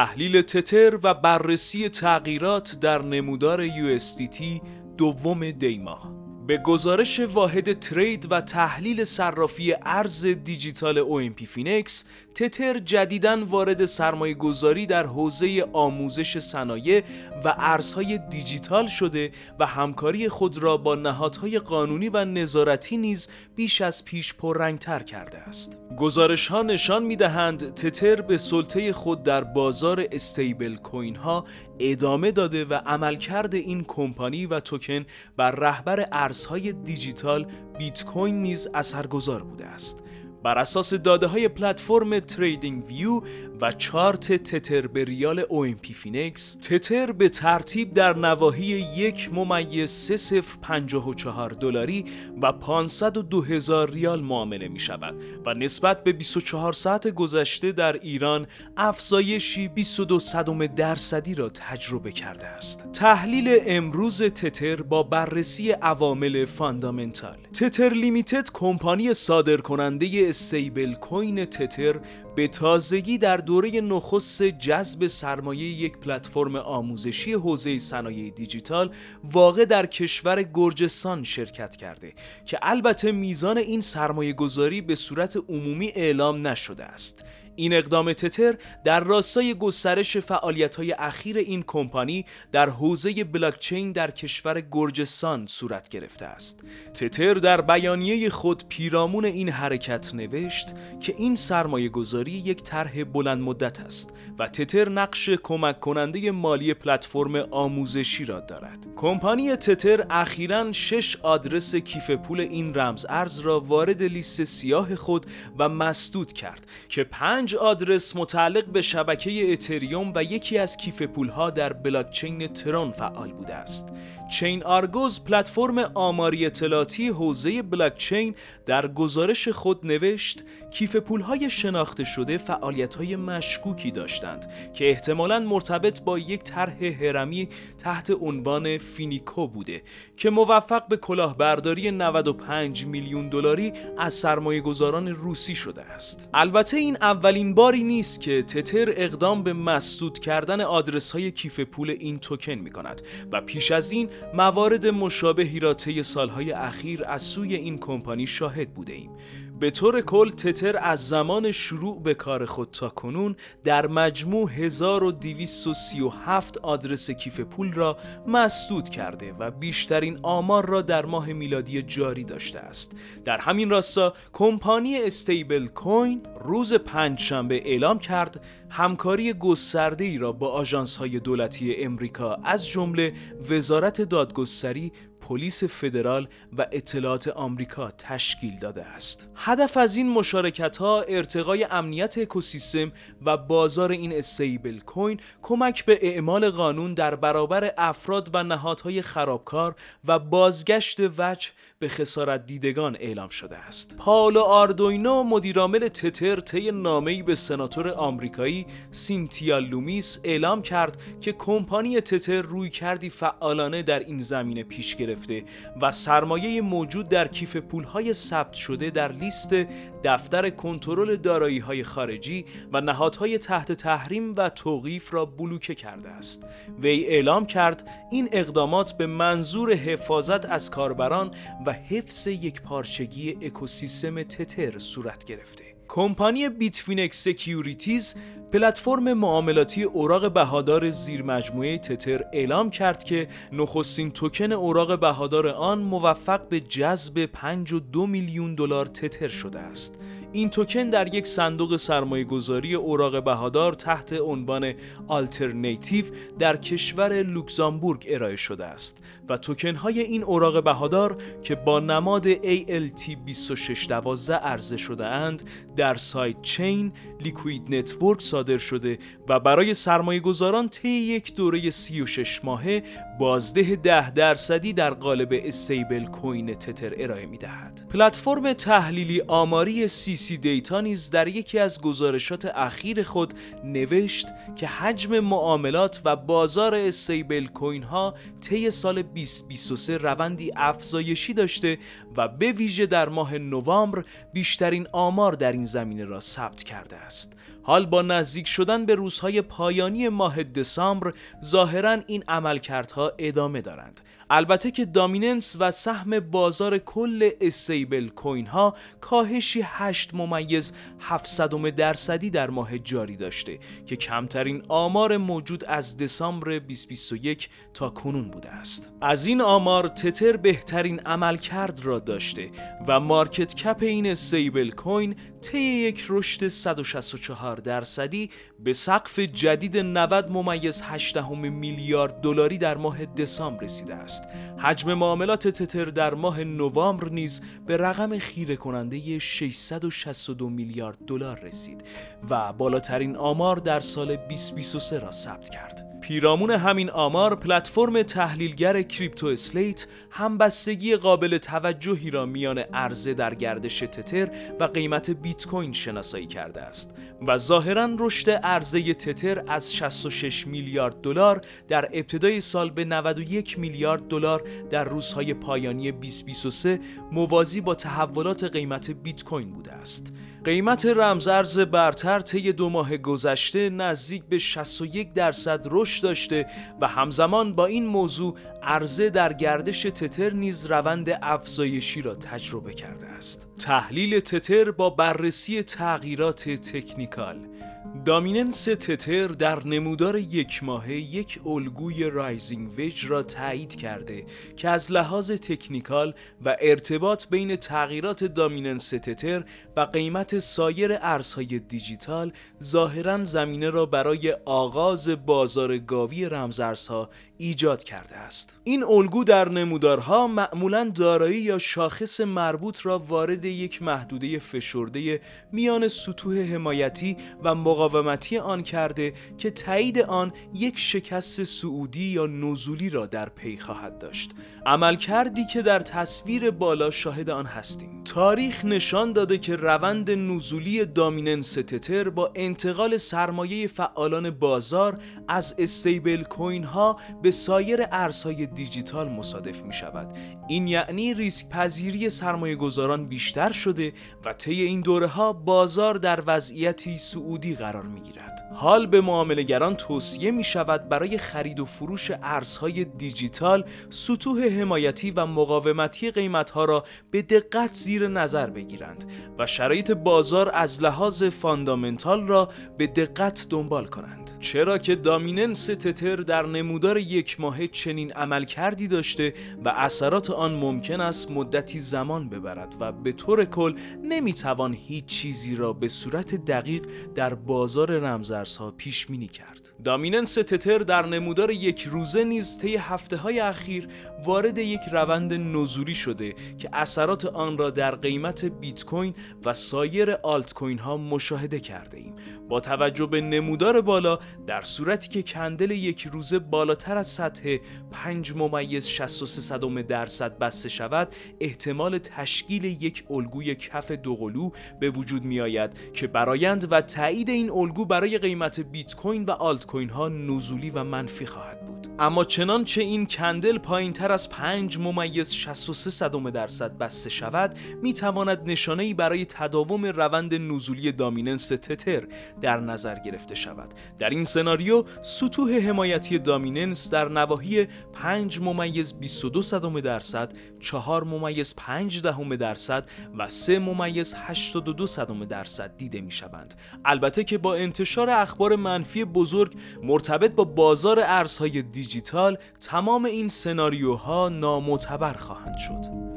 تحلیل تتر و بررسی تغییرات در نمودار USDT دوم دیماه به گزارش واحد trade و تحلیل صرافی ارز دیجیتال OMPFinex تتر جدیداً وارد سرمایه گذاری در حوزه آموزش صنایع و ارزهای دیجیتال شده و همکاری خود را با نهادهای قانونی و نظارتی نیز بیش از پیش پررنگتر کرده است. گزارش ها نشان می دهند تتر به سلطه خود در بازار stablecoin ها ادامه داده و عملکرد این کمپانی و توکن بر رهبر ارزهای دیجیتال بیت کوین نیز اثرگذار بوده است. بر اساس داده های پلتفرم TradingView و چارت تتر به ریال OMPFinex تتر به ترتیب در نواحی یک ممیز 3054 دلاری و 502 هزار ریال معامله می شود و نسبت به 24 ساعت گذشته در ایران افزایشی 22 صدم درصدی را تجربه کرده است. تحلیل امروز تتر با بررسی عوامل fundamental. Tether Limited کمپانی صادرکننده stablecoin تتر به تازگی در دوره نخست جذب سرمایه یک پلتفرم آموزشی حوزه صنایع دیجیتال واقع در کشور گرجستان شرکت کرده که البته میزان این سرمایه گذاری به صورت عمومی اعلام نشده است. این اقدام تتر در راستای گسترش فعالیت‌های اخیر این کمپانی در حوزه بلاکچین در کشور گرجستان صورت گرفته است. تتر در بیانیه خود پیرامون این حرکت نوشت که این سرمایه گذاری یک طرح بلند مدت است و تتر نقش کمک کننده مالی پلتفرم آموزشی را دارد. کمپانی تتر اخیرا شش آدرس کیف پول این رمز ارز را وارد لیست سیاه خود و مسدود کرد که پنج آدرس متعلق به شبکه اتریوم و یکی از کیف پولها در بلاکچین ترون فعال بوده است. ChainArgos پلتفرم آماری اطلاعاتی حوزه بلاکچین در گزارش خود نوشت کیف پولهای شناخته شده فعالیت‌های مشکوکی داشتند که احتمالاً مرتبط با یک طرح هرمی تحت عنوان Finiko بوده که موفق به کلاهبرداری 95 میلیون دلاری از سرمایه گذاران روسی شده است. البته این اولین باری نیست که تتر اقدام به مسدود کردن آدرس های کیف پول این توکن می کند و پیش از این موارد مشابهی را طی سالهای اخیر از سوی این کمپانی شاهد بوده ایم. به طور کل تتر از زمان شروع به کار خود تا کنون در مجموع 1237 آدرس کیف پول را مسدود کرده و بیشترین آمار را در ماه میلادی جاری داشته است. در همین راستا کمپانی استیبل کوین روز پنجشنبه اعلام کرد همکاری گسترده ای را با آژانس های دولتی امریکا از جمله وزارت دادگستری پلیس فدرال و اطلاعات آمریکا تشکیل داده است. هدف از این مشارکت ها ارتقای امنیت اکوسیستم و بازار این استیبل کوین کمک به اعمال قانون در برابر افراد و نهادهای خرابکار و بازگشت وجه به خسارت دیدگان اعلام شده است. پاولو آردوینو مدیرعامل تتر طی نامه‌ای به سناتور آمریکایی سینتیا لومیس اعلام کرد که کمپانی تتر رویکردی فعالانه در این زمینه پیش گرفته و سرمایه موجود در کیف پولهای ثبت شده در لیست دفتر کنترل دارایی‌های خارجی و نهادهای تحت تحریم و توقیف را بلوکه کرده است. وی اعلام کرد این اقدامات به منظور حفاظت از کاربران و حفظ یکپارچگی اکوسیستم تتر صورت گرفته. کمپانی Bitfinex Securities پلتفرم معاملاتی اوراق بهادار زیر مجموعه تتر اعلام کرد که نخستین توکن اوراق بهادار آن موفق به جذب 5.2 میلیون دلار تتر شده است. این توکن در یک صندوق سرمایه گذاری اوراق بهادار تحت عنوان آلترنیتیو در کشور لوکزامبورگ ارائه شده است و توکن های این اوراق بهادار که با نماد ALT2612 عرضه شده اند در sidechain Liquid Network صادر شده و برای سرمایه گذاران طی یک دوره 36 ماهه بازده 10 درصدی در قالب stablecoin تتر ارائه می دهد. پلتفرم تحلیلی آماری CCData نیز در یکی از گزارشات اخیر خود نوشت که حجم معاملات و بازار استیبل کوین ها طی سال 2023 روندی افزایشی داشته و به ویژه در ماه نوامبر بیشترین آمار در این زمینه را ثبت کرده است. حال با نزدیک شدن به روزهای پایانی ماه دسامبر ظاهرا این عملکردها ادامه دارند. البته که دامیننس و سهم بازار کل استیبل کوین ها کاهشی 8 ممیز 700 درصدی در ماه جاری داشته که کمترین آمار موجود از دسامبر 2021 تا کنون بوده است. از این آمار تتر بهترین عملکرد را داشته و مارکت کپ این استیبل کوین طی یک رشد 164 درصدی به سقف جدید 90 ممیز 8 میلیارد دلاری در ماه دسامبر رسیده است. حجم معاملات تتر در ماه نوامبر نیز به رقم خیره کننده 662 میلیارد دلار رسید و بالاترین آمار در سال 2023 را ثبت کرد. پیرامون همین آمار پلتفرم تحلیلگر کریپتو اسلیت همبستگی قابل توجهی را میان عرضه در گردش تتر و قیمت بیت کوین شناسایی کرده است و ظاهرا رشد عرضه تتر از 66 میلیارد دلار در ابتدای سال به 91 میلیارد دلار در روزهای پایانی 2023 موازی با تحولات قیمت بیت کوین بوده است. قیمت رمزارز برتر طی دو ماه گذشته نزدیک به 61 درصد رشد داشته و همزمان با این موضوع عرضه در گردش تتر نیز روند افزایشی را تجربه کرده است. تحلیل تتر با بررسی تغییرات تکنیکال dominance تتر در نمودار یک ماهه یک الگوی rising wedge را تایید کرده که از لحاظ تکنیکال و ارتباط بین تغییرات دامیننس تتر و قیمت سایر ارزهای دیجیتال ظاهرا زمینه را برای آغاز بازار گاوی رمزارزها ایجاد کرده است. این الگو در نمودارها معمولا دارایی یا شاخص مربوط را وارد یک محدوده فشرده میان سطوح حمایتی و مقاومتی آن کرده که تایید آن یک شکست سعودی یا نزولی را در پی خواهد داشت. عمل کردی که در تصویر بالا شاهد آن هستیم. تاریخ نشان داده که روند نزولی دامیننس تتر با انتقال سرمایه فعالان بازار از استیبل کوین ها به سایر ارزهای دیجیتال مصادف می شود این یعنی ریسک پذیری سرمایه گذاران بیشتر شده و طی این دوره ها بازار در وضعیتی سعودی قرار می گیرد حال به معاملهگران توصیه می شود برای خرید و فروش ارزهای دیجیتال سطوح حمایتی و مقاومتی قیمتها را به دقت زیر نظر بگیرند و شرایط بازار از لحاظ فاندامنتال را به دقت دنبال کنند. چرا که دامیننس تتر در نمودار ماهه چنین عمل کردی داشته و اثرات آن ممکن است مدتی زمان ببرد و به طور کل نمی‌توان هیچ چیزی را به صورت دقیق در بازار رمزارزها پیش بینی کرد. دامیننس تتر در نمودار یک روزه نیز طی هفته های اخیر وارد یک روند نزولی شده که اثرات آن را در قیمت بیت کوین و سایر آلت کوین ها مشاهده کرده ایم. با توجه به نمودار بالا در صورتی که کندل یک روزه بالاتر از سطح 5 ممیز 63 درصد بسته شود احتمال تشکیل یک الگوی کف دوقلو به وجود می آید که برایند و تایید این الگو برای قیمت بیت کوین و آلت کوین ها نزولی و منفی خواهد بود. اما چنانچه این کندل پایین تر از 5 ممیز 63 صدم درصد بسته شود می تواند نشانه ای برای تداوم روند نزولی دامیننس تتر در نظر گرفته شود. در این سناریو سطوح حمایتی دامیننس در نواحی 5 ممیز 22 صدم درصد 4 ممیز 5 دهم درصد و 3 ممیز 82 صدم درصد دیده می شوند البته که با انتشار اخبار منفی بزرگ مرتبط با بازار ارزهای دیجیتال تمام این سناریوها نامعتبر خواهند شد.